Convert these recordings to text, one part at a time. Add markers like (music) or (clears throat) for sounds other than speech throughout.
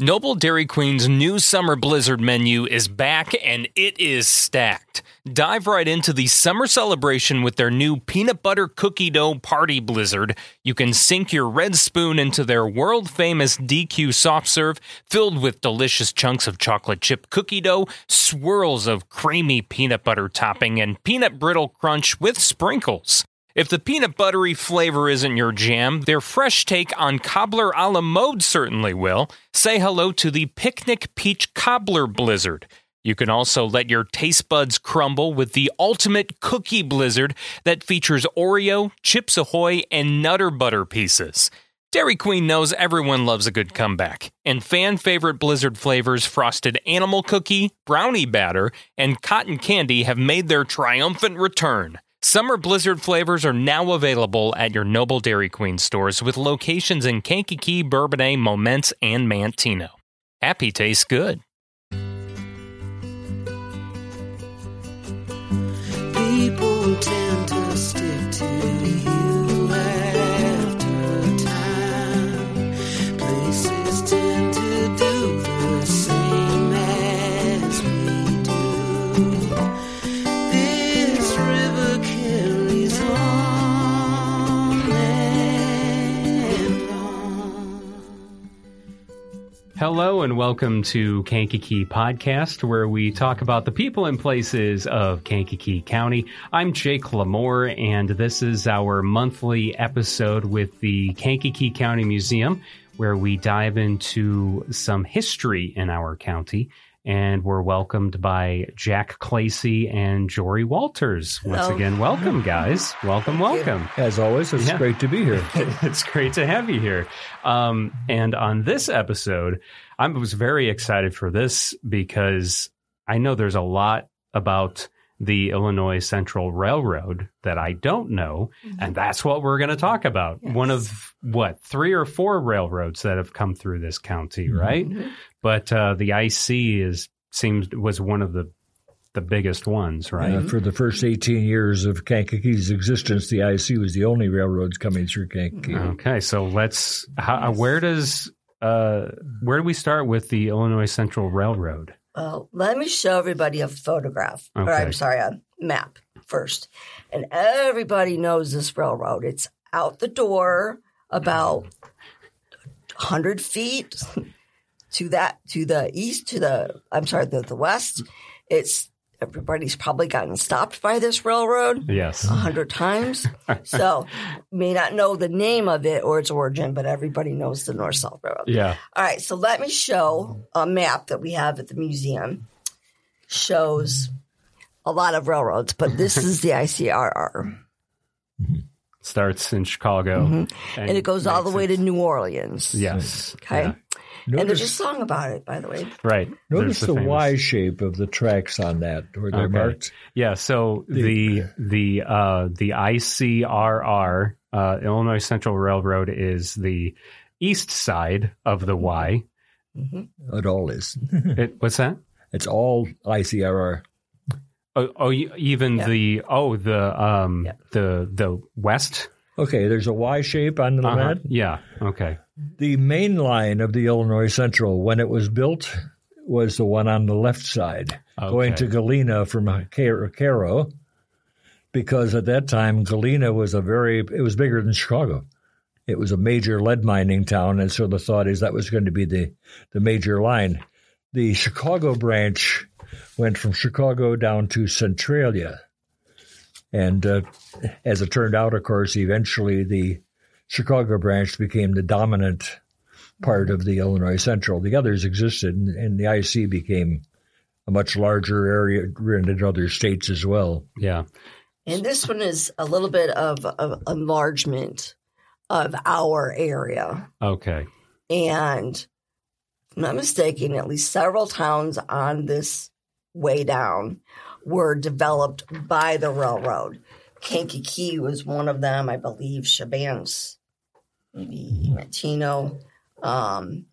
Noble Dairy Queen's new summer blizzard menu is back and it is stacked. Dive right into the summer celebration with their new peanut butter cookie dough party blizzard. You can sink your red spoon into their world famous DQ soft serve filled with delicious chunks of chocolate chip cookie dough, swirls of creamy peanut butter topping, and peanut brittle crunch with sprinkles. If the peanut buttery flavor isn't your jam, their fresh take on cobbler a la mode certainly will. Say hello to the Picnic Peach Cobbler Blizzard. You can also let your taste buds crumble with the ultimate cookie blizzard that features Oreo, Chips Ahoy, and Nutter Butter pieces. Dairy Queen knows everyone loves a good comeback, and fan favorite blizzard flavors frosted animal cookie, brownie batter, and cotton candy have made their triumphant return. Summer Blizzard flavors are now available at your Noble Dairy Queen stores with locations in Kankakee, Bourbonnais, Momence, and Manteno. Happy tastes good. Hello and welcome to Kankakee Podcast, where we talk about the people and places of Kankakee County. I'm Jake LaMore, and this is our monthly episode with the Kankakee County Museum, where we dive into some history in our county. And we're welcomed by Jack Klasey and Jorie Walters. Once Hello. again, welcome, guys. Welcome, welcome. As always, it's Yeah. great to be here. (laughs) it's great to have you here. Um, and on this episode, I was very excited for this because I know there's a lot about the Illinois Central Railroad that I don't know, and that's what we're going to talk about. Yes. One of what three or four railroads that have come through this county, right? Mhm. But uh, the IC is seems was one of the the biggest ones, right? Uh, for the first 18 years of Kankakee's existence, the IC was the only railroads coming through Kankakee. Okay, so let's. How, where does uh, where do we start with the Illinois Central Railroad? Well, let me show everybody a photograph, or I'm sorry, a map first. And everybody knows this railroad. It's out the door about 100 feet to that, to the east, to the, I'm sorry, the, the west. It's, everybody's probably gotten stopped by this railroad Yes. a hundred times. (laughs) So may not know the name of it or its origin, but everybody knows the North South Railroad. Yeah. All right, so let me show a map that we have at the museum. Shows a lot of railroads, but this (laughs) is the ICRR. Starts in Chicago, Mhm. And it goes all the way it- to New Orleans. Yes. Okay. Yeah. And there's a song about it, by the way. Right. notice There's the, famous- Y shape of the tracks on that, where they're Okay. marked. Yeah. So the the uh, the ICRR uh, Illinois Central Railroad is the east side of the Y. Mhm. It all is. (laughs) It, what's that? It's all ICRR. Oh, oh even Yeah. the oh the um Yeah. the the west. Okay, there's a Y shape on the Uh-huh. map. Yeah. Okay. The main line of the Illinois Central, when it was built, was the one on the left side, going to Galena from Cairo, because at that time Galena was a very it was bigger than Chicago. It was a major lead mining town, and so the thought is that was going to be the the major line. The Chicago branch went from Chicago down to Centralia, and uh, as it turned out, of course, eventually the Chicago branch became the dominant part of the Illinois Central. The others existed, and, and the IC became a much larger area in other states as well. Yeah. And this one is a little bit of, of enlargement of our area. Okay. And if I'm not mistaken, at least several towns on this way down were developed by the railroad. Kankakee was one of them, I believe. Chebanse, maybe Manteno, um,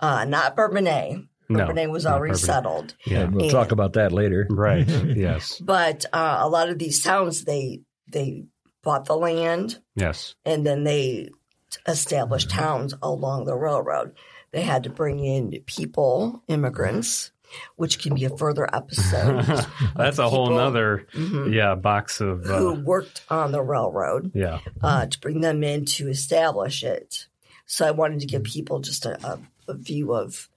uh, not Bourbonnais. No, Bourbonnais was not already Bourbonnais. settled. Yeah. And we'll And- talk about that later. Right. (laughs) yes. But uh, a lot of these towns, they they bought the land Yes. and then they established towns along the railroad. They had to bring in people, immigrants, which can be a further episode. (laughs) That's a whole people- nother Mhm. yeah box of Who uh, worked on the railroad yeah uh, to bring them in to establish it. So I wanted to give people just a, a, a view of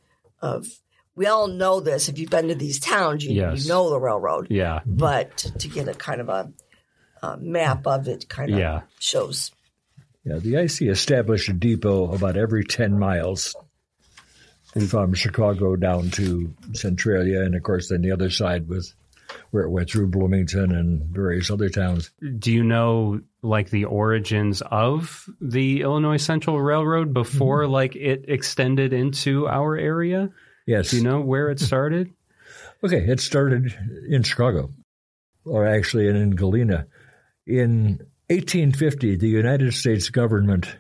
of. We all know this. If you've been to these towns, you, Yes. you know the railroad. yeah But to get a kind of a, a map of it, kind of Yeah. shows. Yeah, the IC established a depot about every 10 miles from Chicago down to Centralia. And of course, then the other side was where it went through Bloomington and various other towns. do you know like the origins of the Illinois Central Railroad before mm-hmm. like it extended into our area? Yes. Do you know where it started? Okay, it started in Chicago, or actually in Galena. In 1850, the United States government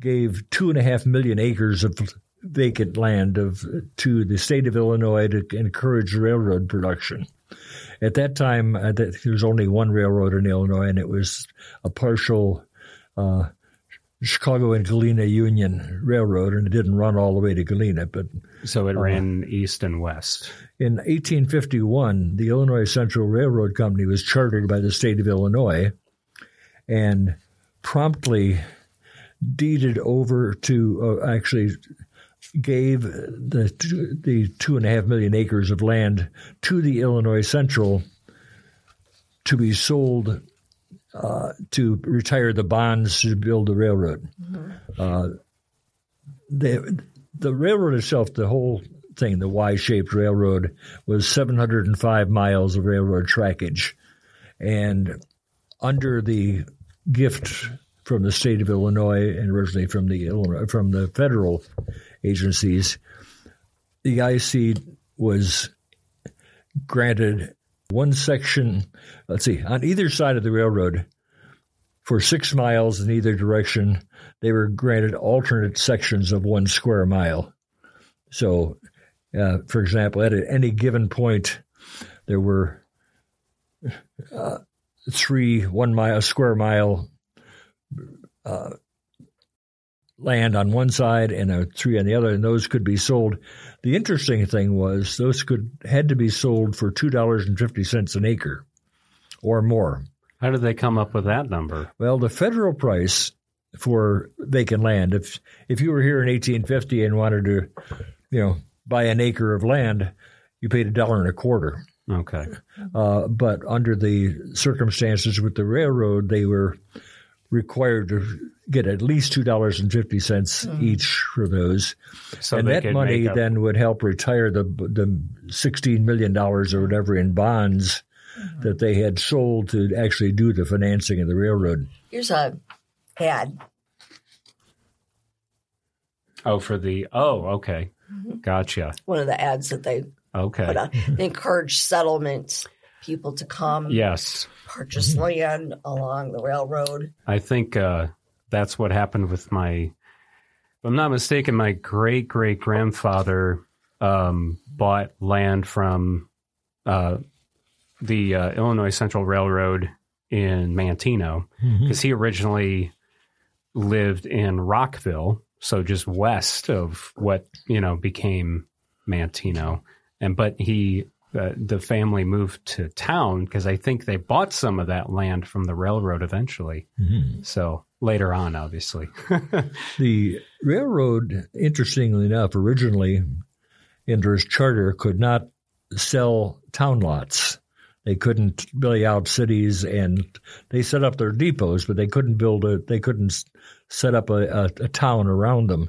gave two and a half million acres of vacant land of to the state of Illinois to encourage railroad production. At that time, uh, there was only one railroad in Illinois, and it was a partial uh, Chicago and Galena Union Railroad, and it didn't run all the way to Galena, but So it ran east and west. in 1851, the Illinois Central Railroad Company was chartered by the state of Illinois and promptly deeded over to, uh, actually gave the, two- the two and a half million acres of land to the Illinois Central to be sold uh, to retire the bonds to build the railroad. Uh, the, the railroad itself, the whole thing, the Y-shaped railroad, was 705 miles of railroad trackage, and under the gift from the state of Illinois and originally from the Illinois, from the federal agencies, the IC was granted one section. Let's see, on either side of the railroad, for six miles in either direction, they were granted alternate sections of one square mile. So, uh, for example, at any given point, there were uh, three one mile square mile uh, land on one side and a three on the other, and those could be sold. The interesting thing was those could had to be sold for two dollars and fifty cents an acre or more. How did they come up with that number? Well, the federal price for vacant land, if if you were here in 1850 and wanted to, you know, buy an acre of land, you paid a dollar and a quarter. Okay. Uh, but under the circumstances with the railroad, they were required to get at least two dollars and fifty cents each for those, So and that money make then would help retire the the sixteen million dollars or whatever in bonds that they had sold to actually do the financing of the railroad. Here's a ad. Oh, for the oh, okay, Mm-hmm. gotcha. One of the ads that they Okay, put on. They (laughs) encourage settlements, people to come yes, purchase land along the railroad. I think uh, that's what happened with my. If I'm not mistaken, my great great grandfather um, bought land from uh, the uh, Illinois Central Railroad in Manteno because he originally lived in Rockville, so just west of what you know became Manteno, and but he. Uh, the family moved to town because I think they bought some of that land from the railroad eventually. So later on, obviously. (laughs) The railroad, interestingly enough, originally under its charter could not sell town lots. They couldn't belly out cities, and they set up their depots, but they couldn't build a. They couldn't set up a, a, a town around them.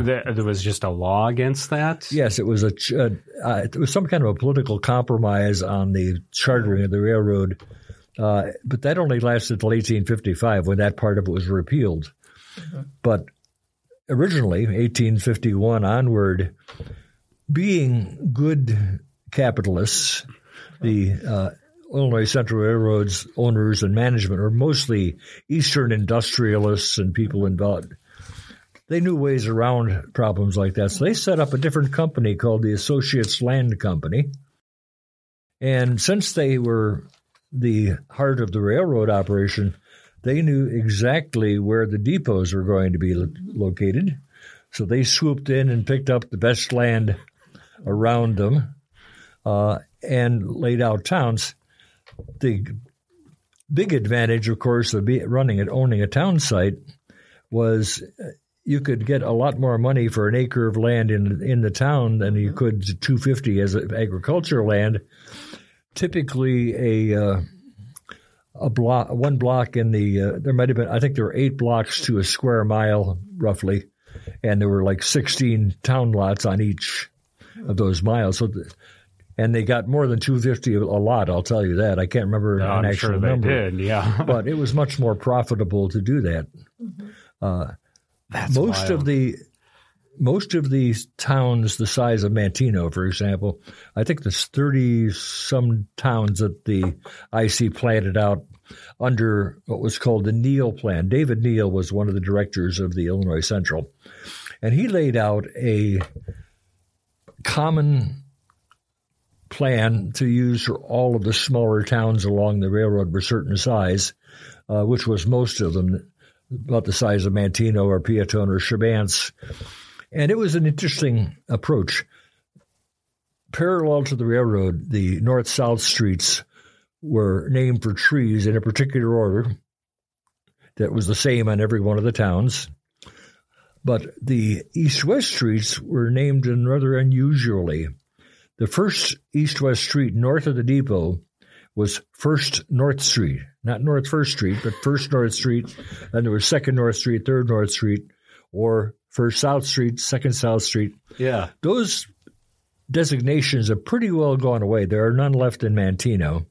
there, there was just a law against that. Yes, it was a. Uh, uh, it was some kind of a political compromise on the chartering of the railroad, uh, but that only lasted until 1855 when that part of it was repealed. But originally, 1851 onward, being good capitalists, the uh, Illinois Central Railroad's owners and management are mostly Eastern industrialists and people involved they knew ways around problems like that. So they set up a different company called the Associates Land Company. And since they were the heart of the railroad operation, they knew exactly where the depots were going to be lo- located. So they swooped in and picked up the best land around them uh, and laid out towns. The big advantage, of course, of be, running and owning a town site was uh, you could get a lot more money for an acre of land in in the town than you could 250 as agricultural land. Typically, a uh, a block, one block in the uh, there might have been I think there were eight blocks to a square mile roughly, and there were like 16 town lots on each of those miles. So. The, and they got more than 250 a lot, I'll tell you that. I can't remember No, an I'm actual sure they number did. Yeah. (laughs) but it was much more profitable to do that. Uh, That's most wild. of the most of these towns the size of Manteno, for example, I think there's thirty some towns that the IC planted out under what was called the Neal Plan. David Neal was one of the directors of the Illinois Central, and he laid out a common plan to use for all of the smaller towns along the railroad were certain size, uh, which was most of them about the size of Manteno or Peotone or Chebanse. And it was an interesting approach. Parallel to the railroad, the north south streets were named for trees in a particular order that was the same on every one of the towns. But the east west streets were named in rather unusually. The first east west street north of the depot was First North Street, not North First Street, but First North Street. And there was Second North Street, Third North Street, or First South Street, Second South Street. yeah. Those designations have pretty well gone away. There are none left in Manteno.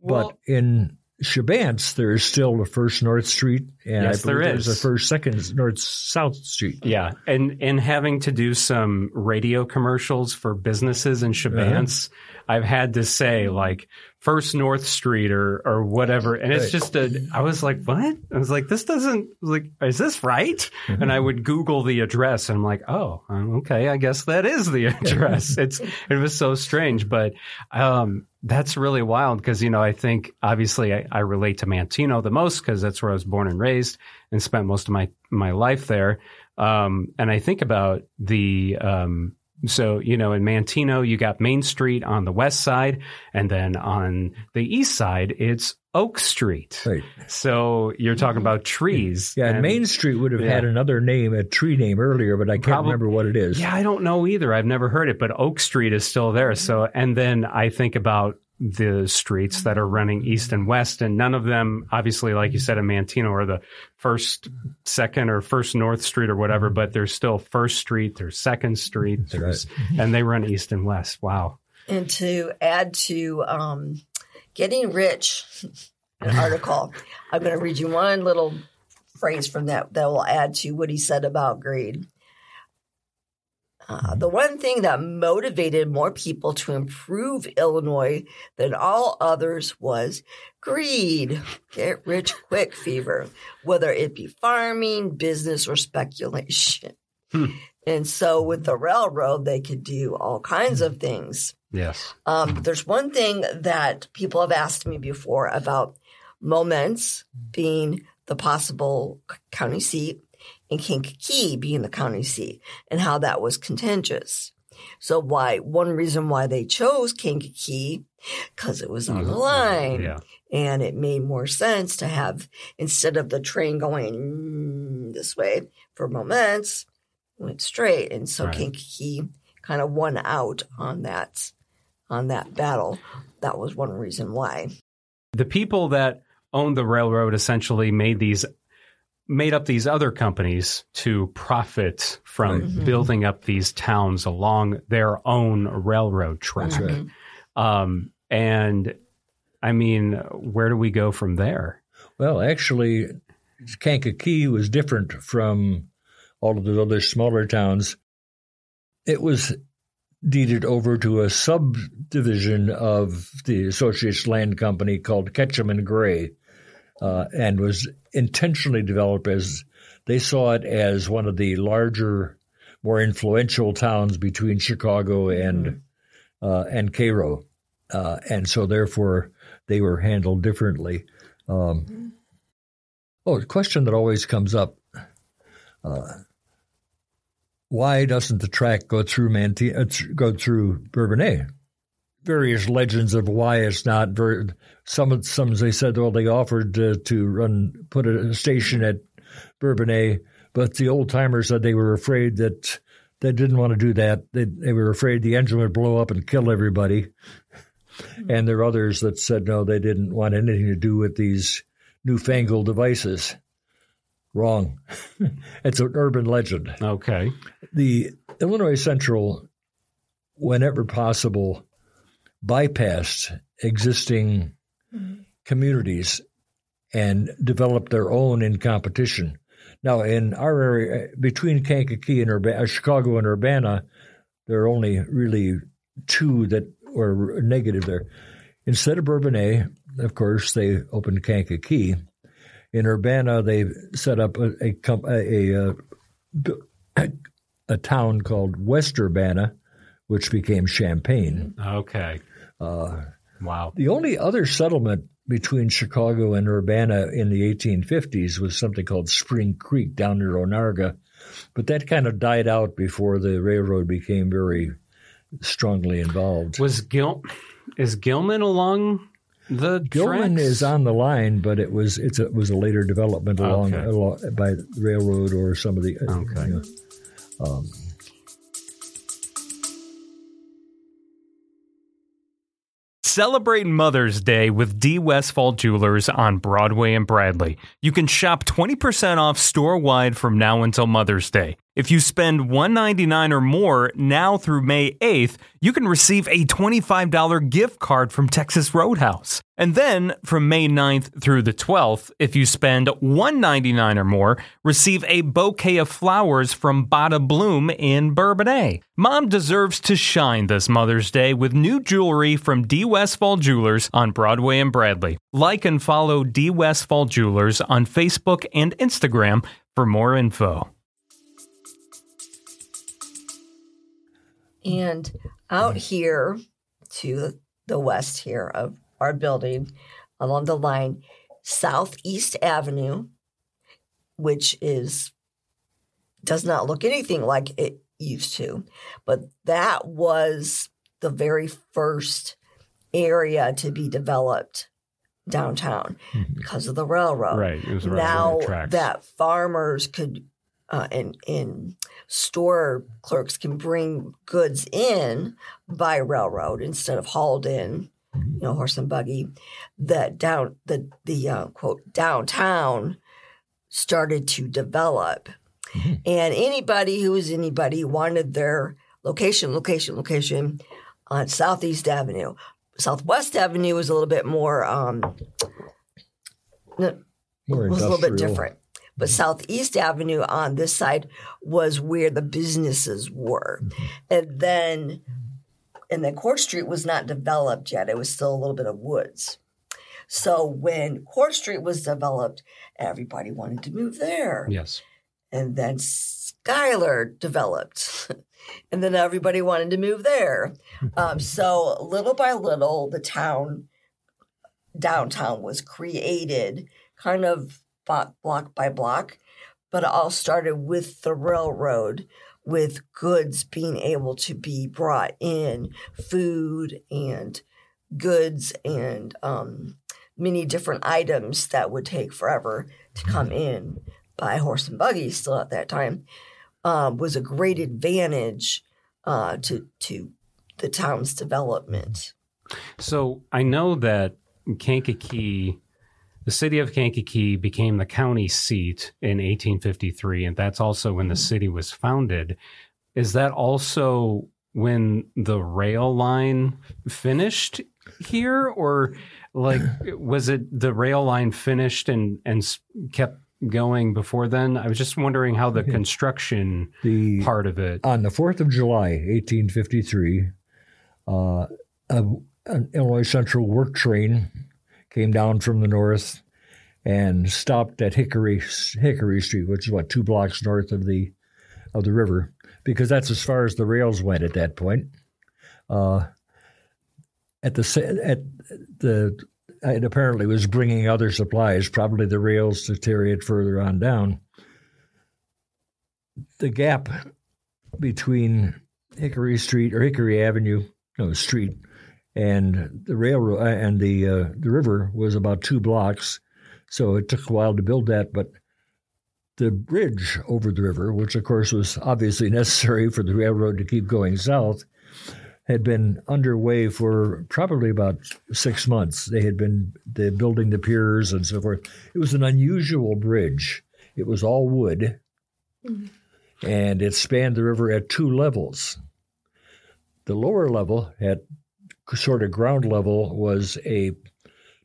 Well- but in Chebanse, there is still the First North Street, and Yes, I believe there there's is. a First Second North South Street. Yeah, and and having to do some radio commercials for businesses in Chebanse, uh-huh. I've had to say like First North Street or or whatever, and it's just a. I was like, what? I was like, this doesn't like, is this right? And I would Google the address, and I'm like, oh, um, okay, I guess that is the (laughs) address. it's it was so strange, but um, that's really wild because you know I think obviously I, I relate to Manteno the most because that's where I was born and raised and spent most of my my life there. Um, and I think about the um, so you know in Manteno you got Main Street on the west side, and then on the east side it's Oak Street. Right. So you're talking about trees. Yeah, and Main Street would have Yeah. had another name, a tree name earlier, but I can't Probably- remember what it is. Yeah, I don't know either. I've never heard it, but Oak Street is still there. So, and then I think about the streets that are running east and west, and none of them, obviously, like you said, in Manteno, are the first, second, or first North Street or whatever. But there's still First Street, there's Second Street, there's, and they run east and west. Wow. And to add to um, getting rich, an (laughs) article, I'm going to read you one little phrase from that that will add to what he said about greed. Uh, the one thing that motivated more people to improve Illinois than all others was greed, get rich quick fever, whether it be farming, business, or speculation. Hmm. And so with the railroad, they could do all kinds of things. Yes. Um, there's one thing that people have asked me before about Momence being the possible county seat and Kankakee being the county seat and how that was contentious. So why, one reason why they chose Kankakee, because it was on the uh-huh. line Yeah. and it made more sense to have, instead of the train going this way for Momence, went straight. And so Right. Kankakee kind of won out on that on that battle. That was one reason why. the people that owned the railroad essentially made these made up these other companies to profit from Right. building up these towns along their own railroad track. Right. Um, and I mean, where do we go from there? Well, actually, Kankakee was different from all of the other smaller towns. It was deeded over to a subdivision of the Associates Land Company called Ketchum and Gray, uh, and was intentionally developed as they saw it as one of the larger, more influential towns between Chicago and uh, and Cairo, uh, and so therefore they were handled differently. Um, oh, a question that always comes up: uh, why doesn't the track go through Manti- uh, go through Bourbonnais? Various legends of why it's not. Very, some some they said well they offered uh, to run put a station at Bourbonnais, but the old timers said they were afraid that they didn't want to do that. They they were afraid the engine would blow up and kill everybody. And there are others that said no, they didn't want anything to do with these newfangled devices. Wrong. (laughs) it's an urban legend Okay. the Illinois Central, whenever possible, bypassed existing communities and developed their own in competition. Now, in our area, between Kankakee and Urba- uh, Chicago and Urbana, there are only really two that were negative there. Instead of Bourbonnais, of course, they opened Kankakee. In Urbana, they set up a a, com- a, a, uh, b- (coughs) a town called West Urbana, which became Champaign. Okay. Uh, Wow. the only other settlement between Chicago and Urbana in the 1850s was something called Spring Creek down near Onarga, but that kind of died out before the railroad became very strongly involved. Was Gil is Gilman along the Gilman tracks? is on the line, but it was it's a, it was a later development along, Okay. along by railroad or some of the. uh, Okay. you know, um, Celebrate Mother's Day with D. Westfall Jewelers on Broadway and Bradley. You can shop 20% off store wide from now until Mother's Day. If you spend 199 or more now through May 8th, you can receive a $25 gift card from Texas Roadhouse. And then from May 9th through the 12th, if you spend 199 or more, receive a bouquet of flowers from Bada Bloom in Bourbonnais. Mom deserves to shine this Mother's Day with new jewelry from D. Westfall Jewelers on Broadway and Bradley. Like and follow D. Westfall Jewelers on Facebook and Instagram for more info. And out mm-hmm. here to the west here of our building, along the line, Southeast Avenue, which is does not look anything like it used to, but that was the very first area to be developed downtown mm-hmm. because of the railroad. Right. It was now that farmers could uh, and and store clerks can bring goods in by railroad instead of hauled in, you know, horse and buggy. That down the the uh, quote downtown started to develop, and anybody who was anybody wanted their location, location, location on Southeast Avenue. Southwest Avenue was a little bit more um, more was a little bit different. But Southeast Avenue on this side was where the businesses were. And then and then Court Street was not developed yet. It was still a little bit of woods. So when Court Street was developed, everybody wanted to move there. yes. And then Schuyler developed. (laughs) and then everybody wanted to move there. (laughs) Um, so little by little, the town, downtown was created kind of block, block by block. But it all started with the railroad, with goods being able to be brought in, food and goods and um, many different items that would take forever to come in by horse and buggy still at that time um, was a great advantage uh, to to the town's development. So I know that Kankakee, the city of Kankakee, became the county seat in 1853, and that's also when the city was founded. Is that also when the rail line finished here, or like (clears throat) was it the rail line finished and and kept going before then? I was just wondering how the construction The part of it. on the 4th of July, 1853, uh, a, an Illinois Central work train came down from the north and stopped at Hickory Hickory Street, which is what two blocks north of the of the river, because that's as far as the rails went at that point. Uh, at the at the it apparently was bringing other supplies, probably the rails to carry it further on down. The gap between Hickory Street or Hickory Avenue, no street, and the railroad uh, and the uh, the river was about two blocks. So it took a while to build that, but the bridge over the river, which of course was obviously (laughs) necessary for the railroad to keep going south, had been underway for probably about six months. They had been the, building the piers and so forth. It was an unusual bridge. It was all wood, and it spanned the river at two levels. The lower level, at sort of ground level, was a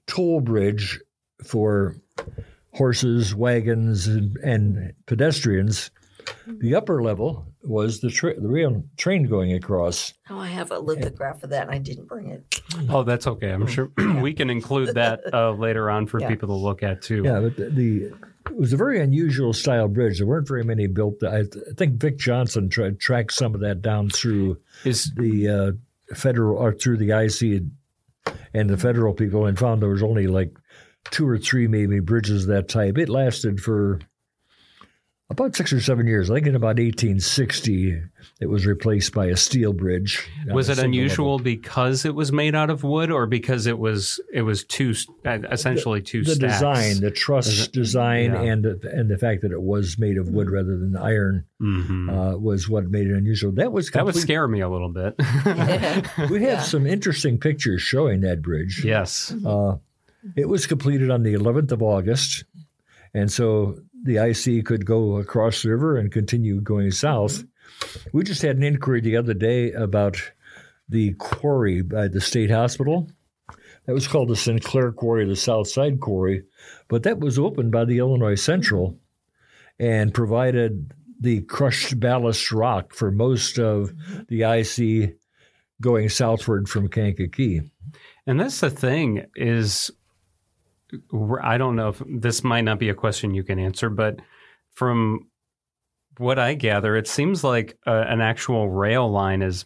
toll bridge for horses, wagons, and, and pedestrians. The upper level was the, tra- the rail train going across. Oh, I have a lithograph of that, and I didn't bring it. Oh, that's okay. I'm sure we can include that uh, later on for Yeah. people to look at too. Yeah, but the, the it was a very unusual style bridge. There weren't very many built. I, th- I think Vic Johnson tried tracked some of that down through Is the uh, federal or through the IC and the federal people, and found there was only like two or three maybe bridges that type. It lasted for about six or seven years. I think in about 1860, it was replaced by a steel bridge. was it unusual level. because it was made out of wood, or because it was it was two uh, essentially two the stacks? design, the truss it- design, yeah. and the, and the fact that it was made of wood rather than iron Mhm. uh, was what made it unusual. That was that would scare me a little bit. (laughs) We have Yeah. some interesting pictures showing that bridge. yes. Uh, it was completed on the 11th of August, and so the IC could go across the river and continue going south. Mm-hmm. We just had an inquiry the other day about the quarry by the state hospital. That was called the Sinclair Quarry, the South Side Quarry, but that was opened by the Illinois Central and provided the crushed ballast rock for most of mm-hmm. the IC going southward from Kankakee. And that's the thing is, I don't know if this might not be a question you can answer, but from what I gather, it seems like uh, an actual rail line is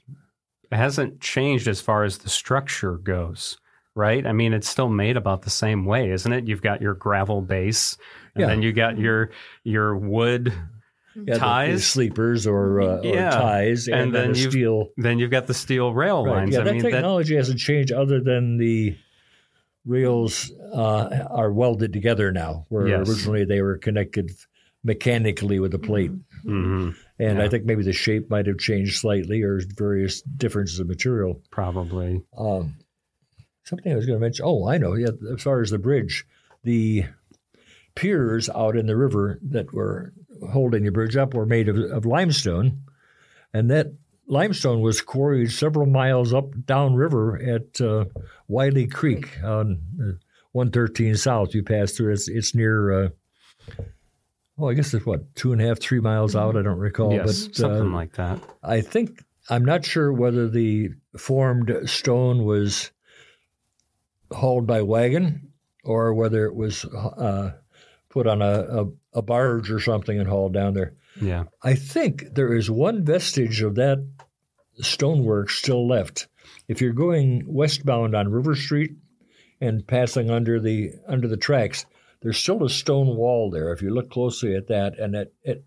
hasn't changed as far as the structure goes, right? I mean, it's still made about the same way, isn't it? You've got your gravel base, and Yeah. then you got your your wood. Yeah, the- the Ties? sleepers, or, uh, Yeah. or ties, and, And then, then the you've- steel. Then you've got the steel rail Right. lines. Yeah, I that mean, that, technology hasn't changed, other than the rails uh, are welded together now, where Yes. originally they were connected mechanically with a plate. Mhm, And Yeah. I think maybe the shape might have changed slightly, or various differences of material. probably. Um, something I was going to mention. Oh, I know. Yeah, as far as the bridge, the piers out in the river that were holding the bridge up were made of, of limestone, and that limestone was quarried several miles up downriver at uh, Wiley Creek on uh, 113 South. You pass through. It's it's near. Uh, oh, I guess it's what two and a half, three miles out. I don't recall, yes, but something uh, like that. I think I'm not sure whether the formed stone was hauled by wagon or whether it was uh, put on a, a, a barge or something and hauled down there. Yeah. I think there is one vestige of that stonework still left. If you're going westbound on River Street and passing under the under the tracks, there's still a stone wall there. If you look closely at that, and it, it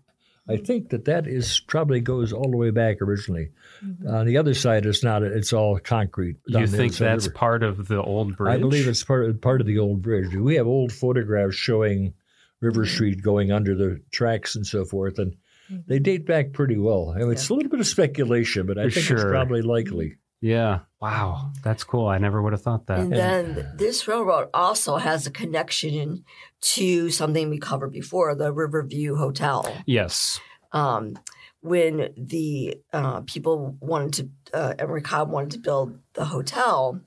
I think that that is probably goes all the way back originally. Mm-hmm. On the other side, it's not. It's all concrete. You think other of that's river. part of the old bridge? I believe it's part part of the old bridge. We have old photographs showing River Street going under the tracks and so forth, and they date back pretty well. I mean, it's a little bit of speculation, but I think it's probably likely. Yeah. Wow. That's cool. I never would have thought that. And then this railroad also has a connection to something we covered before, the Riverview Hotel. yes. Um, when the uh, people wanted to, uh, Emory Cobb wanted to build the hotel,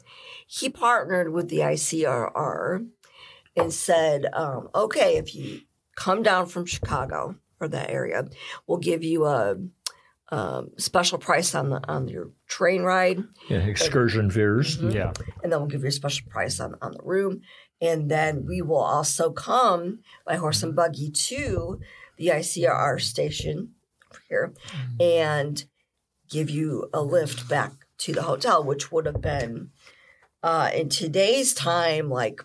he partnered with the ICRR and said, um, okay, if you come down from Chicago or that area, we'll give you a um, special price on the on your train ride. Yeah, excursion fares. Mhm. Yeah. and then we'll give you a special price on, on the room. And then we will also come by horse and buggy to the ICRR station here and give you a lift back to the hotel, which would have been uh, in today's time like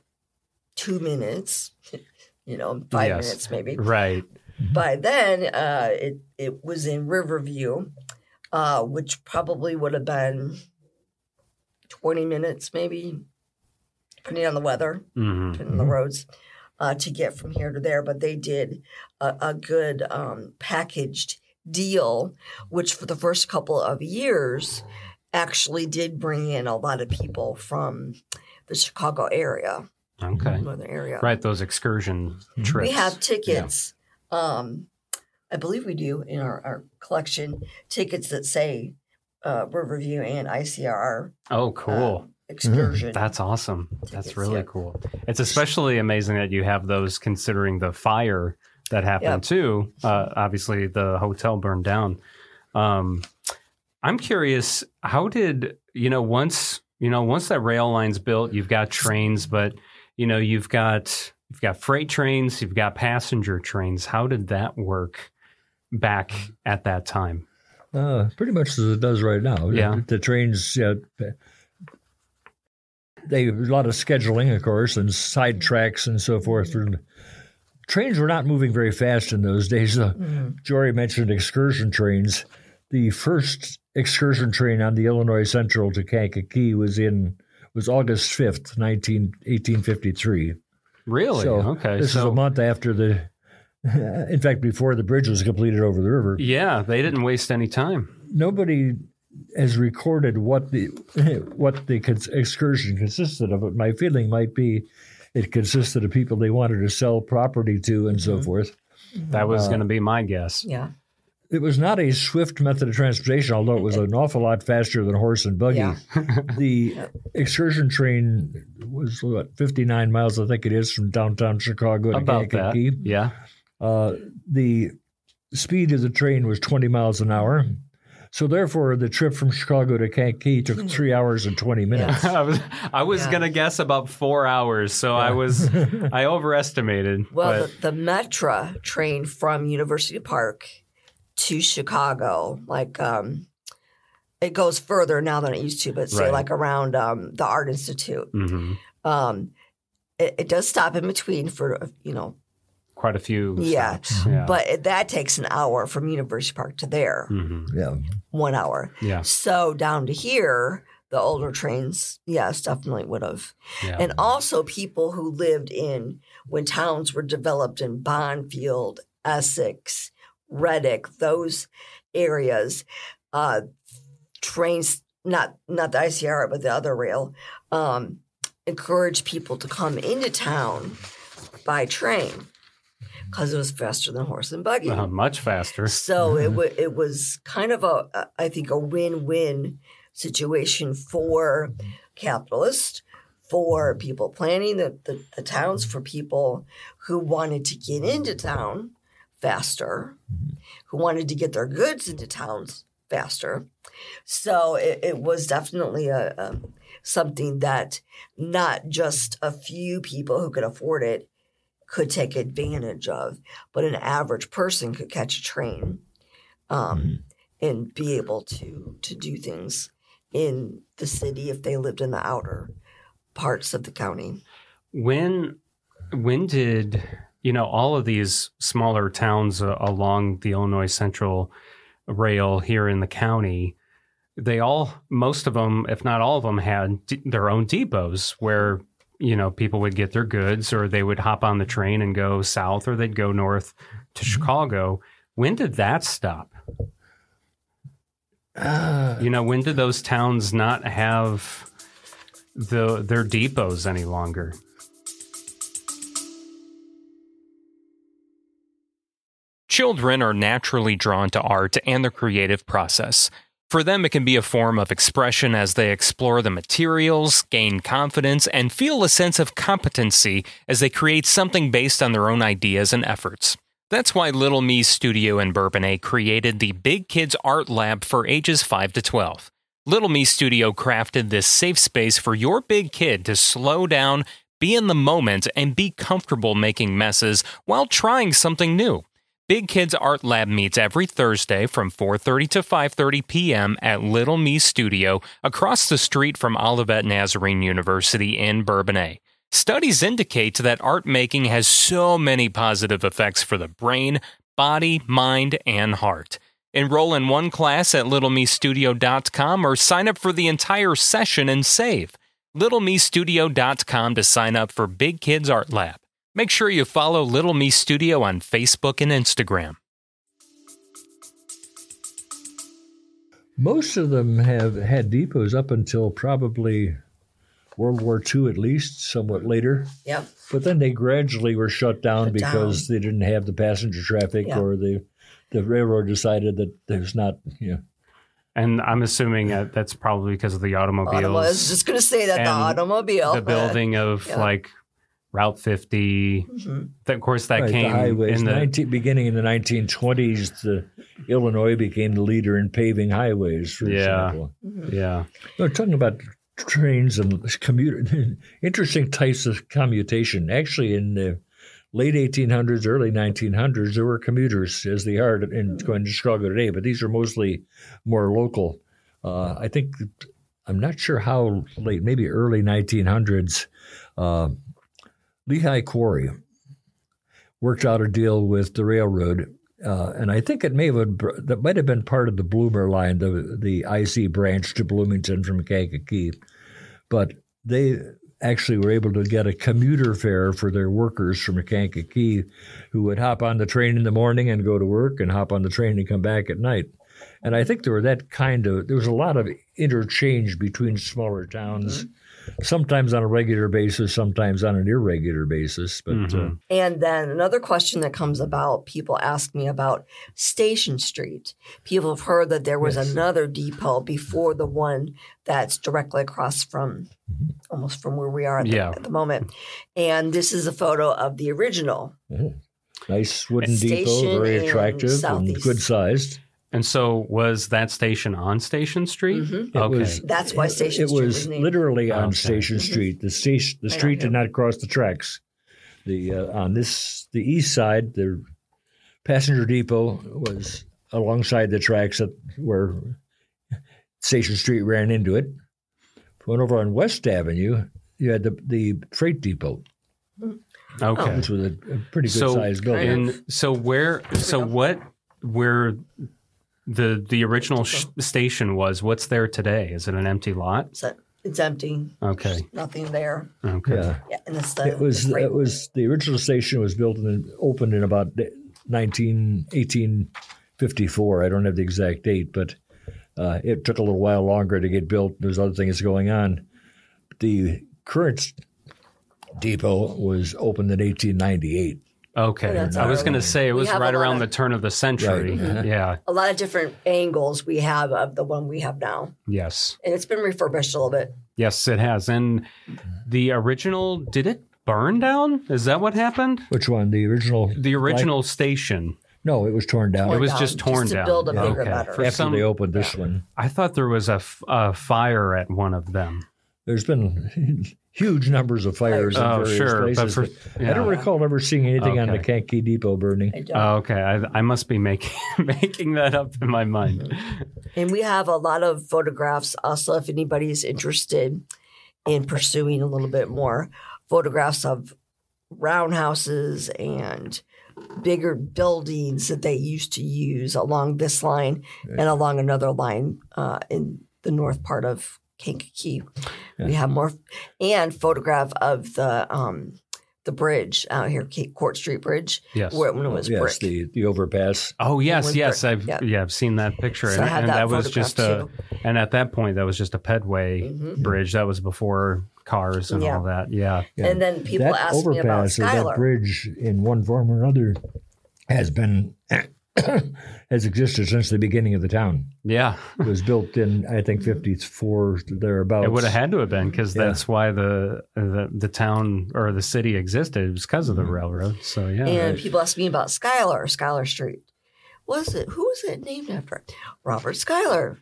two minutes, (laughs) you know, five Yes. minutes maybe Right. by then uh, it it was in Riverview, uh, which probably would have been 20 minutes, maybe, depending on the weather hmm on the roads uh, to get from here to there. But they did a, a good um, packaged deal, which for the first couple of years actually did bring in a lot of people from the Chicago area, Okay. northern area. Right, those excursion trips. We have tickets. Um, I believe we do in our, our collection tickets that say uh, Riverview and ICRR Oh, cool. excursion. That's awesome. That's really yeah. cool. It's especially amazing that you have those considering the fire that happened Yep. too. Uh, obviously, the hotel burned down. Um, I'm curious, how did you know once you know once that rail line's built, you've got trains, but you know you've got you've got freight trains, you've got passenger trains. How did that work back at that time? Uh, pretty much as it does right now. Yeah. The, the trains, yeah, they a lot of scheduling, of course, and side tracks and so forth. And trains were not moving very fast in those days. Uh, Jorie mentioned excursion trains. The first excursion train on the Illinois Central to Kankakee was in was August fifth, 19, 1853. Really? So okay. This so is a month after the, (laughs) in fact, before the bridge was completed over the river. yeah, they didn't waste any time. nobody has recorded what the (laughs) what the excursion consisted of. But my feeling might be it consisted of people they wanted to sell property to and so mm-hmm. forth. That was uh, going to be my guess. yeah. It was not a swift method of transportation, although it was an awful lot faster than horse and buggy. Yeah. (laughs) The excursion train was what fifty nine miles, I think it is, from downtown Chicago to About that. Yeah. Uh, the speed of the train was 20 miles an hour. So therefore, the trip from Chicago to Kankakee took three hours and 20 minutes. (laughs) I was I was Yeah. gonna guess about four hours, so I was (laughs) I overestimated. Well, but the, the Metra train from University Park to Chicago, like um, it goes further now than it used to, but say Right. like around um, the Art Institute. Mhm. Um, it, it does stop in between for uh, you know, quite a few. Yeah. stops. Yeah. but it, that takes an hour from University Park to there, Mhm. Yeah. one hour. Yeah. So down to here, the older trains, yes, definitely would have. Yeah. And also people who lived in when towns were developed in Bonfield, Essex, Reddick, those areas, uh, trains not not the ICR but the other rail, um, encourage people to come into town by train because it was faster than horse and buggy. Uh, much faster. So it wa it was kind of a, a I think a win win situation for capitalists, for people planning the, the, the towns, for people who wanted to get into town faster, who wanted to get their goods into towns faster. So it, it was definitely a, a something that not just a few people who could afford it could take advantage of, but an average person could catch a train um, and be able to to do things in the city if they lived in the outer parts of the county. When when did you know all of these smaller towns uh, along the Illinois Central Rail here in the county? They all, most of them, if not all of them, had d- their own depots where you know people would get their goods, or they would hop on the train and go south, or they'd go north to Chicago. When did that stop? You know, when did those towns not have the their depots any longer? Children are naturally drawn to art and the creative process. For them, it can be a form of expression as they explore the materials, gain confidence, and feel a sense of competency as they create something based on their own ideas and efforts. That's why Little Me Studio in Bourbonnais created the Big Kids Art Lab for ages 5 to 12. Little Me Studio crafted this safe space for your big kid to slow down, be in the moment, and be comfortable making messes while trying something new. Big Kids Art Lab meets every Thursday from 4:30 to 5:30 p.m. at Little Me Studio across the street from Olivet Nazarene University in Bourbonnais. Studies indicate that art making has so many positive effects for the brain, body, mind, and heart. Enroll in one class at littlemestudio.com or sign up for the entire session and save. littlemestudio.com to sign up for Big Kids Art Lab. Make sure you follow Little Me Studio on Facebook and Instagram. Most of them have had depots up until probably World War II, at least, somewhat later. Yep. But then they gradually were shut down Shut because they didn't have the passenger traffic, Yeah. or the the railroad decided that there's not. You know, And I'm assuming that that's probably because of the automobiles. Automobile. I was just going to say that the automobile. the building of Yeah. like Route 50. Mhm. Of course, that right, came the highways. in the 19, beginning in the 1920s, the Illinois became the leader in paving highways. For Yeah. example, yeah. we're talking about trains and commuter. (laughs) interesting types of commutation. Actually, in the late 1800s, early 1900s, there were commuters, as they are in going to Chicago today, but these are mostly more local. Uh, I think I'm not sure how late, maybe early 1900s. Uh, Lehigh Quarry worked out a deal with the railroad, uh, and I think it may have that might have been part of the Bloomer line, the the IC branch to Bloomington from Kankakee, but they actually were able to get a commuter fare for their workers from Kankakee, who would hop on the train in the morning and go to work, and hop on the train and come back at night. And I think there were that kind of there was a lot of interchange between smaller towns, sometimes on a regular basis, sometimes on an irregular basis. But uh, Mhm. And then another question that comes about, people ask me about Station Street. People have heard that there was Yes. another depot before the one that's directly across from Mm-hmm. almost from where we are at, Yeah. the, at the moment. And this is a photo of the original. nice wooden Station depot, very attractive and good sized. And so was that station on Station Street? Mhm. Okay. was That's why Station it Street was was named. literally on Okay. Station Street. The station, the street did not cross the tracks. The uh, on this the east side, the passenger depot was alongside the tracks at, where Station Street ran into it. Went over on West Avenue, you had the the freight depot, Okay. which was a, a pretty good so sized building. and so where so what where the the original sh- station was what's there today is it an empty lot So it's empty. okay Nothing there. okay yeah. Yeah, and it's the It was the it was the original station was built and opened in about 19, 1854. I don't have the exact date, but uh, it took a little while longer to get built. There's other things going on. The current depot was opened in 1898. Okay that's i was going to say it was right around of- the turn of the century Right. Mhm. yeah a lot of different angles we have of the one we have now. yes And it's been refurbished a little bit. yes it has and the original did it burn down is that what happened Which one? The original? the original station No, it was torn down. it was down, just just torn to down build a bigger, okay. better. For after some- they opened this one. i thought there was a, f- a fire at one of them There's been huge numbers of fires in Oh, various sure, but places. for- I don't recall ever seeing anything on the Okay. Kankakee Depot burning. I don't. Oh, okay, I, I must be making (laughs) making that up in my mind. And we have a lot of photographs also, if anybody's interested in pursuing a little bit more photographs of roundhouses and bigger buildings that they used to use along this line and along another line uh, in the north part of Kankakee. We have more and photograph of the um, the bridge out here, Court Street Bridge, Yes. where when it was yes, brick. the the overpass. Oh yes, yes, brick, I've yeah. yeah. I've seen that picture, So and, I had and that that was photograph just a, too. and at that point that was just a pedway Mhm. bridge. That was before cars and Yeah. all that. Yeah, Yeah. And then people that ask me about overpass or that bridge in one form or another has been (coughs) has existed since the beginning of the town. yeah. It was built in I think hmm. fifty four thereabouts. It would have had to have been because Yeah. that's why the, the the town or the city existed. It was because of the hmm. railroad. So yeah, And people ask me about Schuyler, Schuyler Street. Was it? Who was it named after? Robert Schuyler.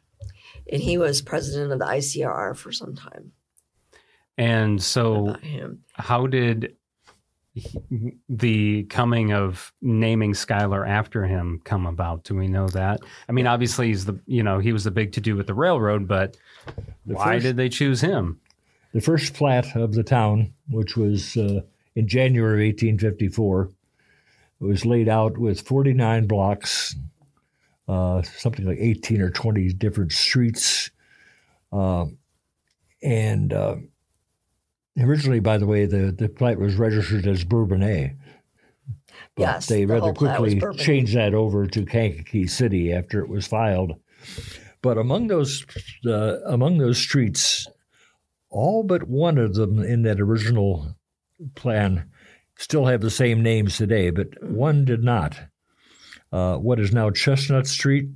And he was president of the ICRR for some time. and so About him. how did he- the coming of naming Schuyler after him come about? Do we know that? I mean, obviously he's the you know he was the big to do with the railroad, but The why first- did they choose him? the first plat of the town, which was uh, in January of 1854, was laid out with 49 blocks uh, something like 18 or 20 different streets. Uh, and uh, originally, by the way, the, the plat was registered as Bourbonnais. But Yes, they the rather quickly changed that over to Kankakee City after it was filed. But among those uh, among those streets, all but one of them in that original plan still have the same names today, but one did not. Uh, what is now Chestnut Street,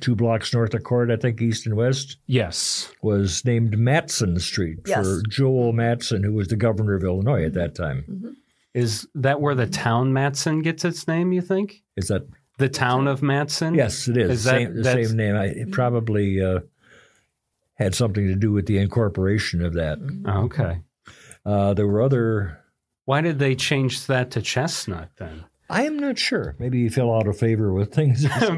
two blocks north of Court, I think, east and west, Yes. was named Matteson Street Yes. for Joel Matteson, who was the governor of Illinois at that time. Is that where the town Matteson gets its name, you think? Is that The town of Matteson? Yes, it is. Is the that- same, the same name. I, it probably uh, had something to do with the incorporation of that. Oh, okay. Uh, there were other. Why did they change that to Chestnut then? I am not sure. Maybe he fell out of favor with things. (laughs) I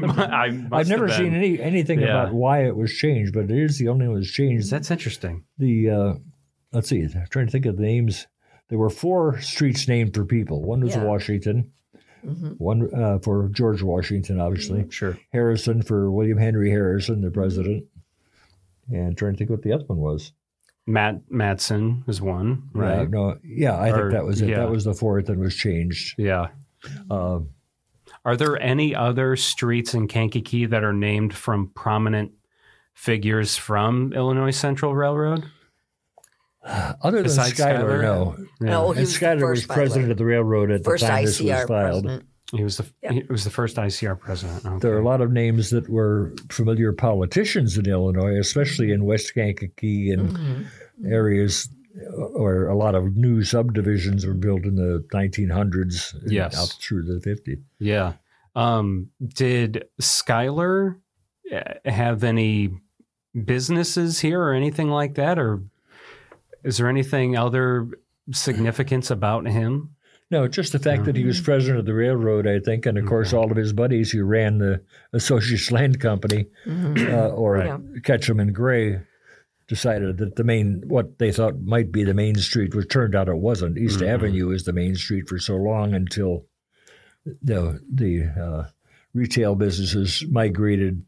must I've never have seen any anything Yeah. about why it was changed, but it is the only one that was changed. That's interesting. the uh, let's see, I'm trying to think of the names. There were four streets named for people. One was Yeah. Washington, Mhm. one uh, for George Washington, obviously. Sure. Harrison for William Henry Harrison, the president. And trying to think what the other one was. Matt Matteson is one, Yeah, right? no, yeah, I Or- think that was it. yeah. That was the fourth that was changed. Yeah. Uh, Are there any other streets in Kankakee that are named from prominent figures from Illinois Central Railroad? (sighs) other than Besides Schuyler, Schuyler? no. Yeah. No, And he was the Schuyler was first, by the president way. of the railroad at First the time this was filed. president. He was the Yeah. he was the first ICR president. Okay. There are a lot of names that were familiar politicians in Illinois, especially in West Kankakee and Mhm. areas where a lot of new subdivisions were built in the 1900s Yes. out through the 50s. Yeah. Um, did Schuyler uh, have any businesses here or anything like that, or is there anything other significance about him? No, just the fact that he was president of the railroad, I think, and of course all of his buddies who ran the Associates Land Company Mhm. uh, or Yeah. Ketchum and Gray decided that the main what they thought might be the main street, which turned out it wasn't. East Mhm. Avenue is the main street for so long until the the uh, retail businesses migrated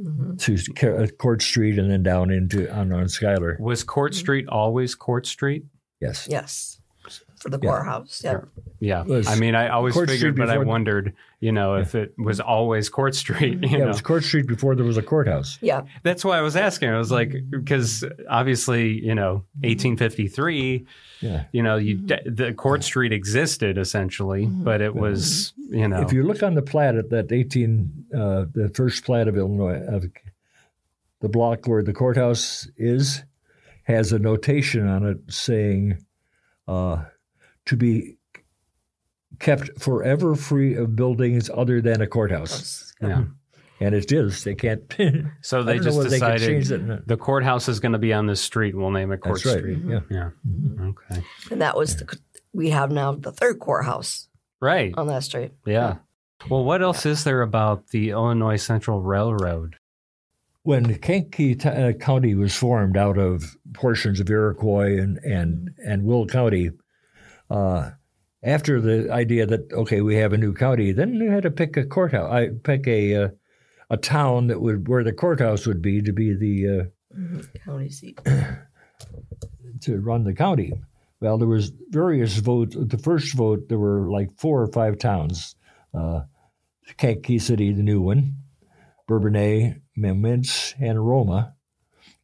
Mhm. to uh, Court Street and then down into on, on Schuyler. Was Court Street always Court Street? Yes. Yes. For the Yeah. courthouse. Yeah. Yeah. Was I mean, I always Court figured, Street but I wondered, you know, if it was always Court Street. You Yeah, know, it was Court Street before there was a courthouse. Yeah. that's why I was asking. I was like, because obviously, you know, 1853. Yeah. you know, you the Court Street existed essentially, but it was, you know, If you look on the plat at that 18, uh, the first plat of Illinois, of the block where the courthouse is, has a notation on it saying uh, to be kept forever free of buildings other than a courthouse. yeah. And it is. They can't. (laughs) So they just whether they change decided it. the courthouse is going to be on this street. We'll name it Court That's right. Street. Yeah. Yeah. Okay. And that was the, we have now the third courthouse Right. on that street. Yeah. Well, what else is there about the Illinois Central Railroad? when Kankakee t- uh, County was formed out of portions of Iroquois and and and Will County, uh, after the idea that okay we have a new county, then you had to pick a courthouse. I pick a uh, a town that would where the courthouse would be to be the uh, County seat. (clears throat) to run the county. Well, there was various votes. The first vote, there were like four or five towns. Uh, Kankakee City, the new one, Bourbonnais, Memphis, and Roma,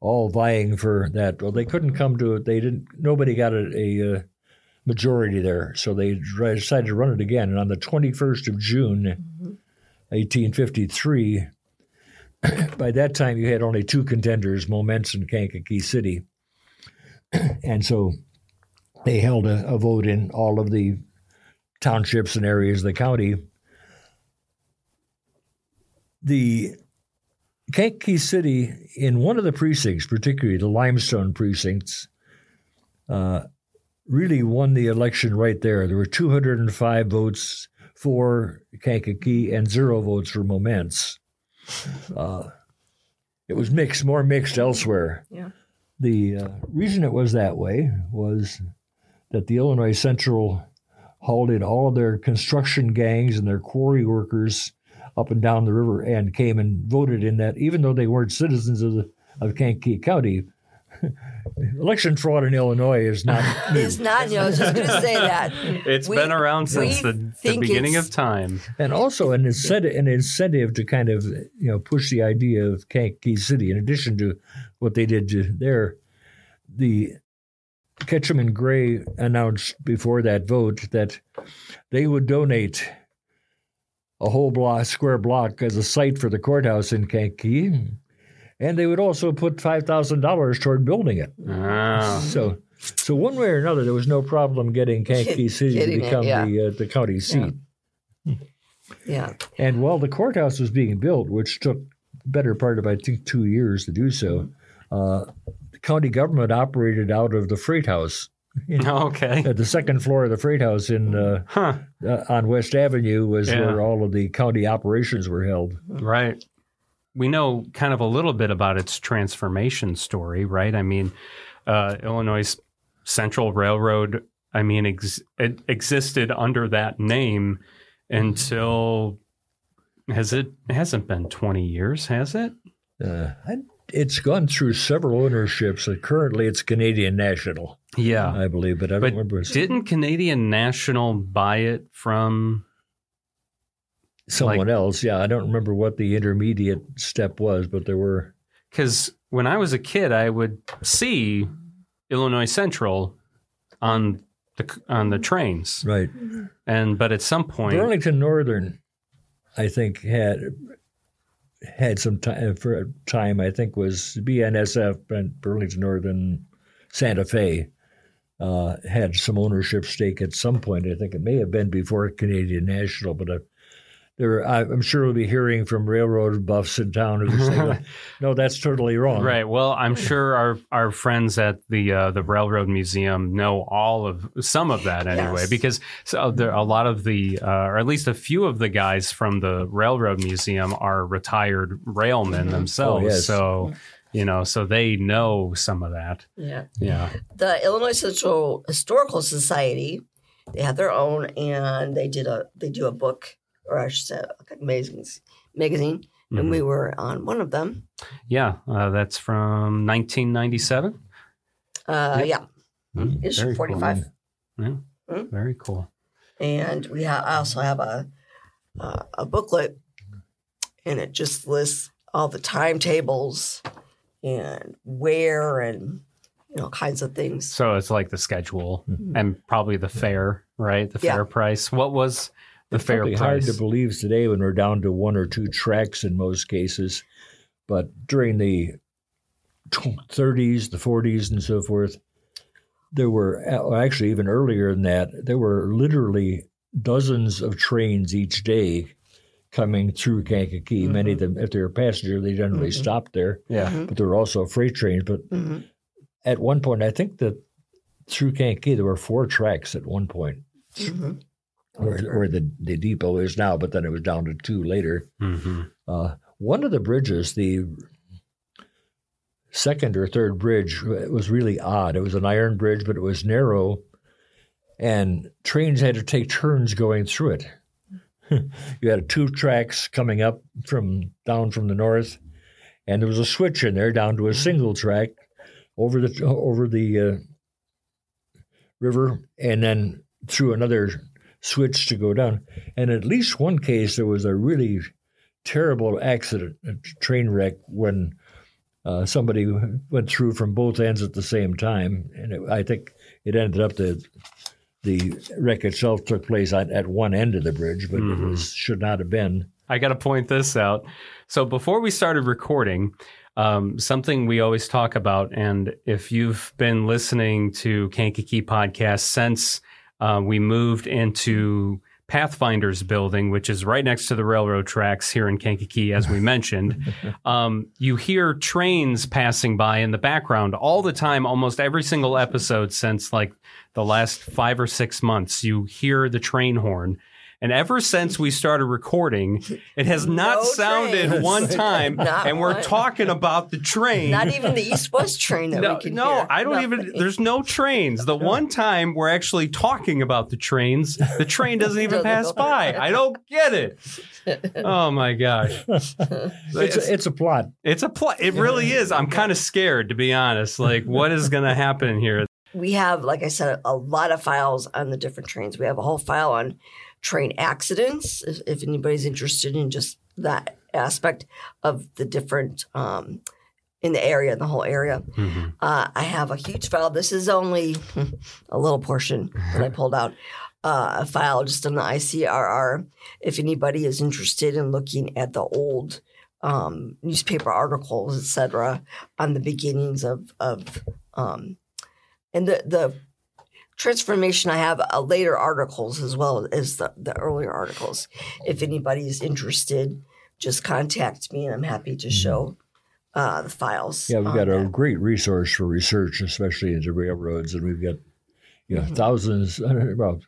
all vying for that. Well, they couldn't come to it. They didn't. Nobody got a, a uh, majority there, so they decided to run it again. And on the 21st of June, 1853, (clears throat) by that time you had only two contenders, Momence and Kankakee City. (clears throat) and so they held a, a vote in all of the townships and areas of the county. The Kankakee City, in one of the precincts, particularly the limestone precincts, uh, really won the election right there. There were 205 votes for Kankakee and zero votes for Momence. Uh, it was mixed, more mixed elsewhere. Yeah. The uh, reason it was that way was that the Illinois Central hauled in all of their construction gangs and their quarry workers up and down the river and came and voted in that, even though they weren't citizens of the of Kankakee County. (laughs) Election fraud in Illinois is not (laughs) new. It's not, you know, I was just going to say that. (laughs) It's We- been around since the, the beginning of time. and also an incentive, an incentive to kind of you know push the idea of Kankakee City. In addition to what they did to there, the Ketchum and Gray announced before that vote that they would donate a whole block, square block, as a site for the courthouse in Kankakee, and they would also put five thousand dollars toward building it. Ah. So. So one way or another, there was no problem getting (laughs) Kankakee City to Getting it, become yeah. the uh, the county seat. Yeah. And while the courthouse was being built, which took better part of I think two years to do so, uh, the county government operated out of the freight house (laughs) Okay. at the second floor of the freight house in uh, Huh. uh, on West Avenue was Yeah. where all of the county operations were held. Right. We know kind of a little bit about its transformation story, right? I mean, uh, Illinois Central Railroad, I mean, ex- it existed under that name until has it, it hasn't been 20 years, has it? Uh, I, it's gone through several ownerships. Uh, currently, it's Canadian National, Yeah. I believe, but I don't but remember didn't Canadian National buy it from someone else. Yeah, I don't remember what the intermediate step was, but there were. because when I was a kid, I would see Illinois Central on the on the trains, Right. and but at some point, Burlington Northern, I think had had some time for a time. I think was BNSF and Burlington Northern Santa Fe uh, had some ownership stake at some point. I think it may have been before Canadian National, but uh, there, I, I'm sure we'll be hearing from railroad buffs in town who say, (laughs) "No, that's totally wrong." right? Well, I'm sure our our friends at the uh, the Railroad Museum know all of some of that anyway, Yes. because so there a lot of the uh, or at least a few of the guys from the Railroad Museum are retired railmen themselves, Oh, yes. so. You know, so they know some of that. Yeah. Yeah. The Illinois Central Historical Society, they have their own, and they did a they do a book, or I should say, like magazine, Mhm. and we were on one of them. Yeah, uh, that's from 1997. Uh, yeah, Mm, issue very forty cool. five, Yeah, Hmm? very cool. and we ha- I also have a uh, a booklet, and it just lists all the timetables and where and you know kinds of things. So it's like the schedule and probably the fare, right? The Yeah. fare price. What was the fare Probably hard to believe today when we're down to one or two tracks in most cases, but during the 30s, the 40s, and so forth, there were uh, actually even earlier than that. There were literally dozens of trains each day coming through Kankakee. Many of them, if they were passenger, they generally Mhm. stopped there. yeah. Mhm. But there were also freight trains. But Mhm. at one point, I think that through Kankakee there were four tracks at one point Mhm. where, the, the depot is now, but then it was down to two later. hmm Uh, one of the bridges, the second or third bridge, was really odd. It was an iron bridge, but it was narrow, and trains had to take turns going through it. (laughs) you had two tracks coming up from down from the north, and there was a switch in there down to a single track over the over the uh, river, and then through another switch to go down. And at least one case, there was a really terrible accident, a train wreck, when uh, somebody went through from both ends at the same time, and it, I think it ended up that the wreck itself took place at, at one end of the bridge, but Mhm. it was, should not have been. I got to point this out. So before we started recording, um, something we always talk about, and if you've been listening to Kankakee podcast since uh, we moved into Pathfinder's building, which is right next to the railroad tracks here in Kankakee, as we (laughs) mentioned, um, you hear trains passing by in the background all the time, almost every single episode since like the last five or six months. You hear the train horn. And ever since we started recording, it has (laughs) not No sounded trains. one time. Not and we're one. talking about the train. Not even the east west train that no, we can no, hear. I don't even. There's no trains. The one time we're actually talking about the trains, the train doesn't (laughs) even Doesn't pass by. I don't get it. Oh my gosh, (laughs) It's a, it's a plot. it's a plot. It really is. I'm kind of scared to be honest. Like, what is going to happen here? we have, like I said, a lot of files on the different trains. We have a whole file on train accidents, if, if anybody's interested in just that aspect of the different um, in the area, in the whole area. Mhm. Uh, I have a huge file. This is only (laughs) a little portion that I pulled out. Uh, a file just on the ICRR. If anybody is interested in looking at the old um, newspaper articles, etc., on the beginnings of of um, and the the transformation, I have uh, later articles as well as the the earlier articles. If anybody is interested, just contact me, and I'm happy to show uh, the files. Mm-hmm. Yeah, we've on got a great resource for research, especially into railroads, and we've got you know Mm-hmm. thousands, (laughs) well,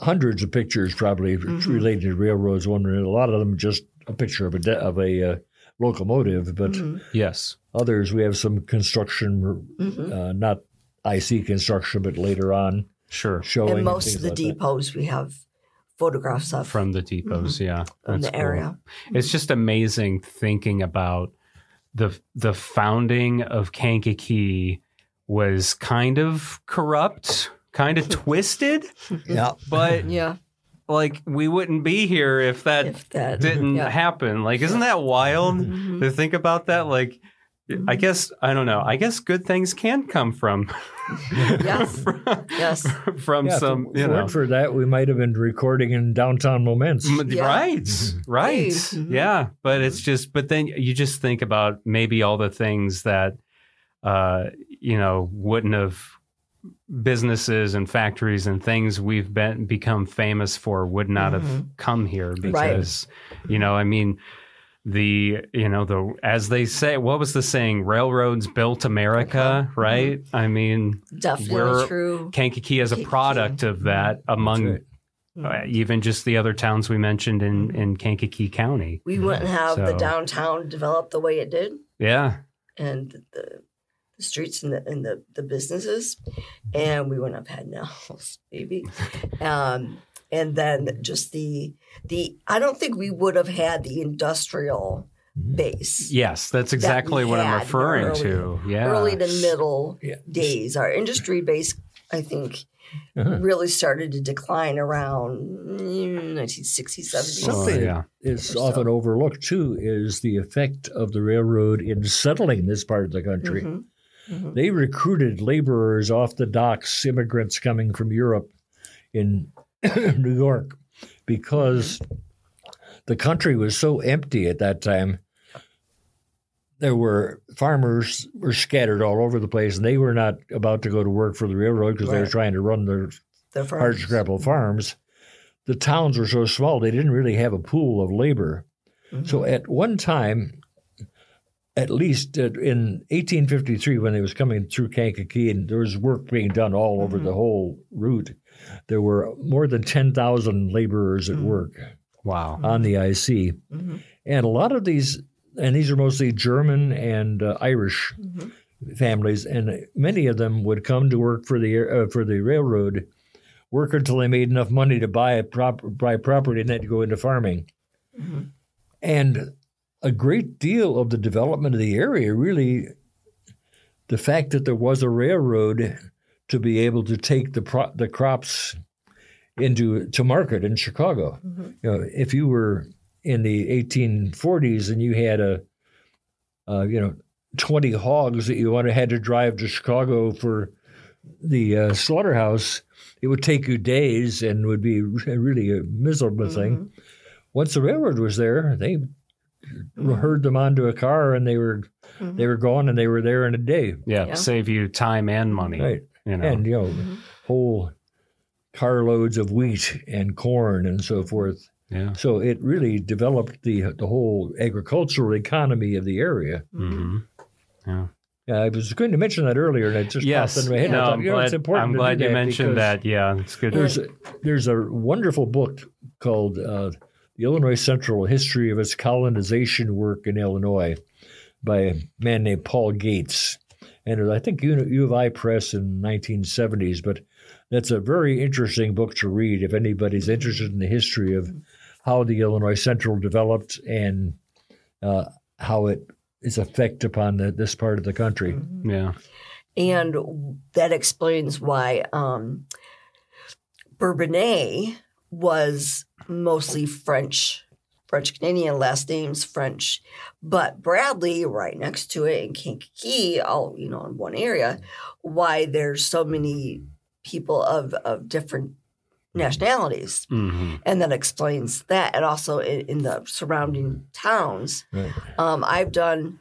hundreds of pictures probably Mm-hmm. related to railroads. One, a lot of them just a picture of a de- of a uh, locomotive, but Mm-hmm. Yes. others we have some construction, Mm-hmm. uh, not IC construction, but later on Sure. showing and most things of the like that. depots we have photographs of From the depots, yeah. in the cool. area. It's just amazing thinking about the the founding of Kankakee was kind of corrupt, kind of (laughs) twisted, Yeah, but (laughs) Yeah, like we wouldn't be here if that if that didn't (laughs) yeah. happen. Like, isn't that wild Mhm. to think about that? Like, I guess I don't know. I guess good things can come from (laughs) Yes. (laughs) from, Yes. from yeah. some if you know for that, we might have been recording in downtown Momence. Yeah. Right, right, Mhm. yeah. But it's just, but then you just think about maybe all the things that, uh, you know, wouldn't have businesses and factories and things we've been become famous for would not have come here because, you know, I mean. The you know the as they say what was the saying railroads built America right I mean Definitely We're- true. Kankakee as a product of that among right. uh, even just the other towns we mentioned in, in Kankakee County. We wouldn't have the downtown developed the way it did, Yeah. and the, the streets and the and the, the businesses, and we wouldn't have had nails, (laughs) maybe. Um, and then just the the I don't think we would have had the industrial base. Yes, that's exactly we what I'm referring early- to. Yeah. early to middle Yeah. days. Our industry base, I think, Uh-huh. really started to decline around mm, 1960s, 70s. Oh, Something yeah. is Or so. often overlooked too is the effect of the railroad in settling this part of the country. Mhm. Mhm. They recruited laborers off the docks, immigrants coming from Europe in (coughs) New York, because the country was so empty at that time. There were farmers were scattered all over the place, and they were not about to go to work for the railroad because they were trying to run their The hard scrapple farms. The towns were so small they didn't really have a pool of labor. Mm-hmm. So at one time, at least uh, in 1853, when they was coming through Kankakee and there was work being done all over Mm-hmm. the whole route, there were more than 10,000 laborers Mm-hmm. at work Wow. on the IC. Mhm. And a lot of these, and these are mostly German and uh, Irish Mm-hmm. families, and many of them would come to work for the uh, for the railroad, work until they made enough money to buy a prop, buy property, and then go into farming. Mhm. And a great deal of the development of the area really, the fact that there was a railroad to be able to take the pro- the crops into to market in Chicago. Mhm. You know, if you were in the 1840s and you had a, uh, you know, 20 hogs that you wanted had to drive to Chicago for the uh, slaughterhouse, it would take you days and would be re- (laughs) really a miserable thing. Once the railroad was there, they herd them onto a car and they were Mhm. they were gone and they were there in a day. Yeah, Yeah. Save you time and money. Right. You know. And you know, Mhm. whole carloads of wheat and corn and so forth. yeah. So it really developed the the whole agricultural economy of the area. hmm Yeah. Yeah, I was going to mention that earlier, and it just yes. popped in my head. I No, thought, I'm you know, glad, it's important. I'm to glad you that mentioned that. Yeah, it's good. There's a, there's a wonderful book called uh, "The Illinois Central History of Its Colonization Work in Illinois" by a man named Paul Gates, and I think U, U of I Press in 1970s. But that's a very interesting book to read if anybody's interested in the history of how the Illinois Central developed and uh, how it its effect upon the, this part of the country. yeah. And that explains why um, Bourbonnais was mostly French, French Canadian last names French, but Bradley, right next to it, and Kankakee, all you know, in one area. Why there's so many people of of different nationalities, hmm and that explains that, and also in, in the surrounding towns. Right. Um, I've done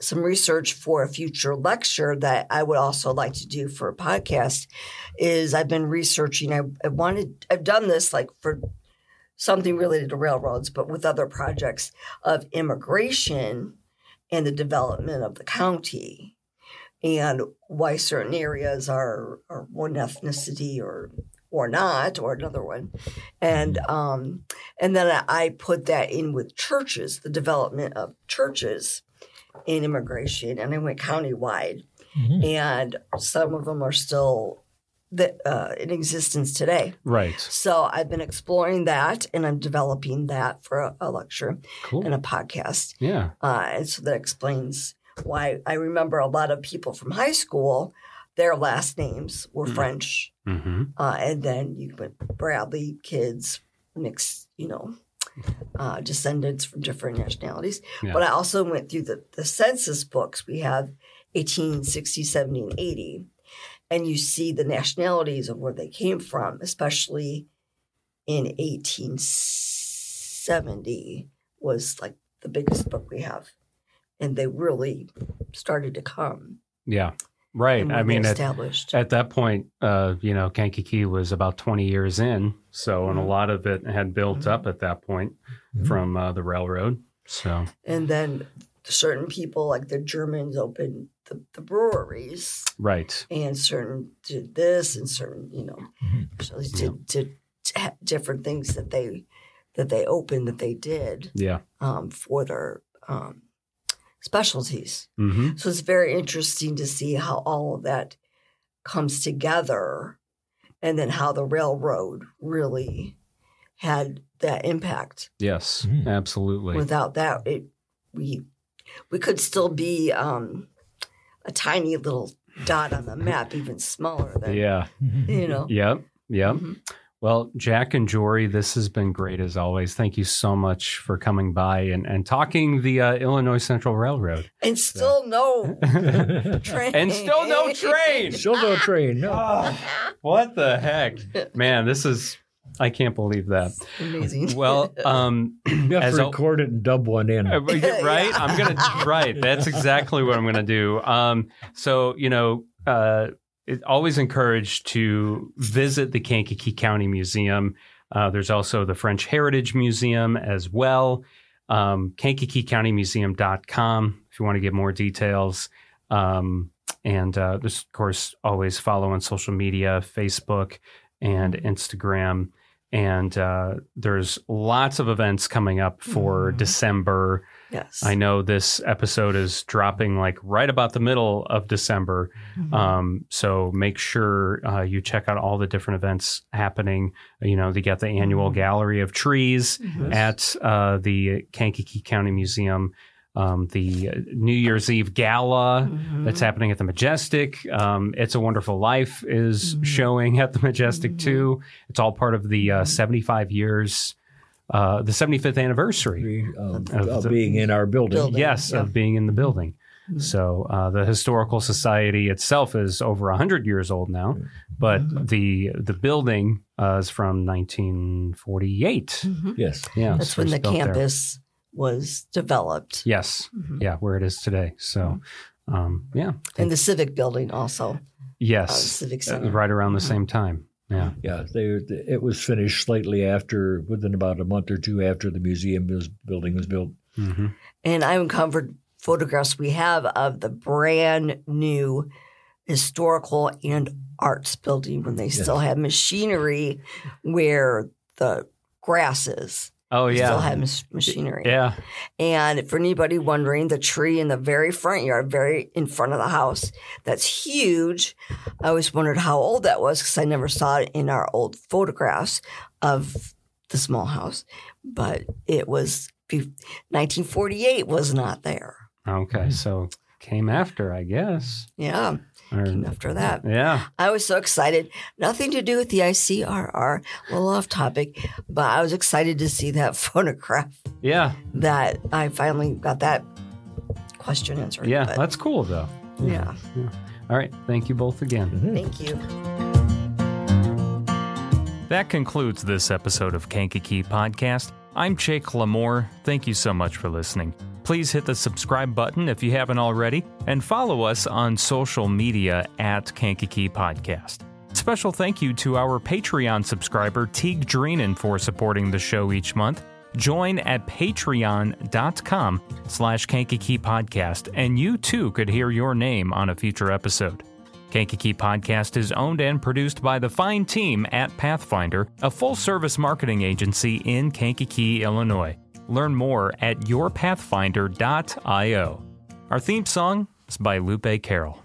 some research for a future lecture that I would also like to do for a podcast. Is I've been researching. I, I wanted. I've done this like for something related to railroads, but with other projects of immigration and the development of the county, and why certain areas are are one ethnicity or or not, or another one, and um, and then I, put that in with churches, the development of churches in immigration, and I went countywide, Mhm. and some of them are still the, uh, in existence today. Right. So I've been exploring that, and I'm developing that for a, a lecture Cool. and a podcast, Yeah. uh, and so that explains why I remember a lot of people from high school. Their last names were Mm. French, hmm uh, and then you went Bradley kids mixed, you know, uh, descendants from different nationalities. Yeah. But I also went through the, the census books. We have 1860, 70, and 80. And you see the nationalities of where they came from, especially in 1870 was like the biggest book we have. And they really started to come. Yeah. Right. I mean, at, established. at that point, uh, you know, Kankakee was about 20 years in. So, and a Mhm. lot of it had built up at that point Mhm. from uh, the railroad. So, and then certain people, like the Germans, opened the, the breweries. right. and certain did this and certain you know Mhm. so they did, did t- different things that they that they opened that they did Yeah. um, for their um, specialties hmm so it's very interesting to see how all of that comes together and then how the railroad really had that impact Yes. Mhm. Absolutely. without that it we we could still be um, a tiny little dot on the map even smaller than yeah. you know (laughs) Yep. Yep. Mhm. Well, Jack and Jorie, this has been great as always. Thank you so much for coming by and, and talking the uh, Illinois Central Railroad. and still no (laughs) train and still no train. Still no train. No. Oh, (laughs) what the heck? Man, this is, I can't believe that. amazing Well, (laughs) um, (clears throat) You have as to al- record it and dub one in. Uh, (laughs) right? I'm gonna right. That's exactly what I'm gonna do. Um, so you know, uh, it always encouraged to visit the Kankakee County Museum. Uh, there's also the French Heritage Museum as well. Um, KankakeeCountyMuseum.com if you want to get more details. Um, and uh, just, of course, always follow on social media, Facebook and Instagram. And uh, there's lots of events coming up for Mhm. December. yes I know this episode is dropping like right about the middle of December. Mhm. Um, so make sure uh, you check out all the different events happening. You know, they got the annual Mhm. gallery of trees Mhm. at uh, the Kankakee County Museum. Um, the New Year's Eve gala Mhm. that's happening at the Majestic. Um, it's a Wonderful Life is Mhm. showing at the Majestic Mhm. too. It's all part of the uh, 75 years, uh, the 75th anniversary. Um, Of of the- being in our building. Building. Yes, yeah. of being in the building. Mhm. So uh, the historical society itself is over 100 years old now, but Mhm. the the building uh, is from 1948. Mhm. Yes. Yeah, that's when the built there. campus was developed Yes, Mhm. yeah, where it is today. So, um, yeah, and the civic building also uh, yes, civic uh, center right around the Mhm. same time. Yeah, Yeah, they, it was finished slightly after, within about a month or two after the museum was, building was built. hmm and I uncovered photographs we have of the brand new historical and arts building when they still had machinery where the grass is. Oh yeah. Still had mach- machinery. yeah. And for anybody wondering, the tree in the very front yard, very in front of the house, that's huge. I always wondered how old that was because I never saw it in our old photographs of the small house. But it was 1948 was not there. Okay. So came after, I guess. Yeah, came after that. yeah. I was so excited. Nothing to do with the ICRR, a little off topic, but I was excited to see that (laughs) photograph Yeah. that I finally got that question answered. Yeah. But- That's cool though. yeah. All right. Thank you both again. Mm-hmm. Thank you. That concludes this episode of Kankakee Podcast. I'm Jake LaMore. Thank you so much for listening. Please hit the subscribe button if you haven't already, and follow us on social media at Kankakee Podcast. Special thank you to our Patreon subscriber Teague Dreenan for supporting the show each month. Join at patreon.com slash Kankakee Podcast, and you too could hear your name on a future episode. Kankakee Podcast is owned and produced by the fine team at Pathfinder, a full service marketing agency in Kankakee, Illinois. Learn more at yourpathfinder.io. Our theme song is by Lupe Carroll.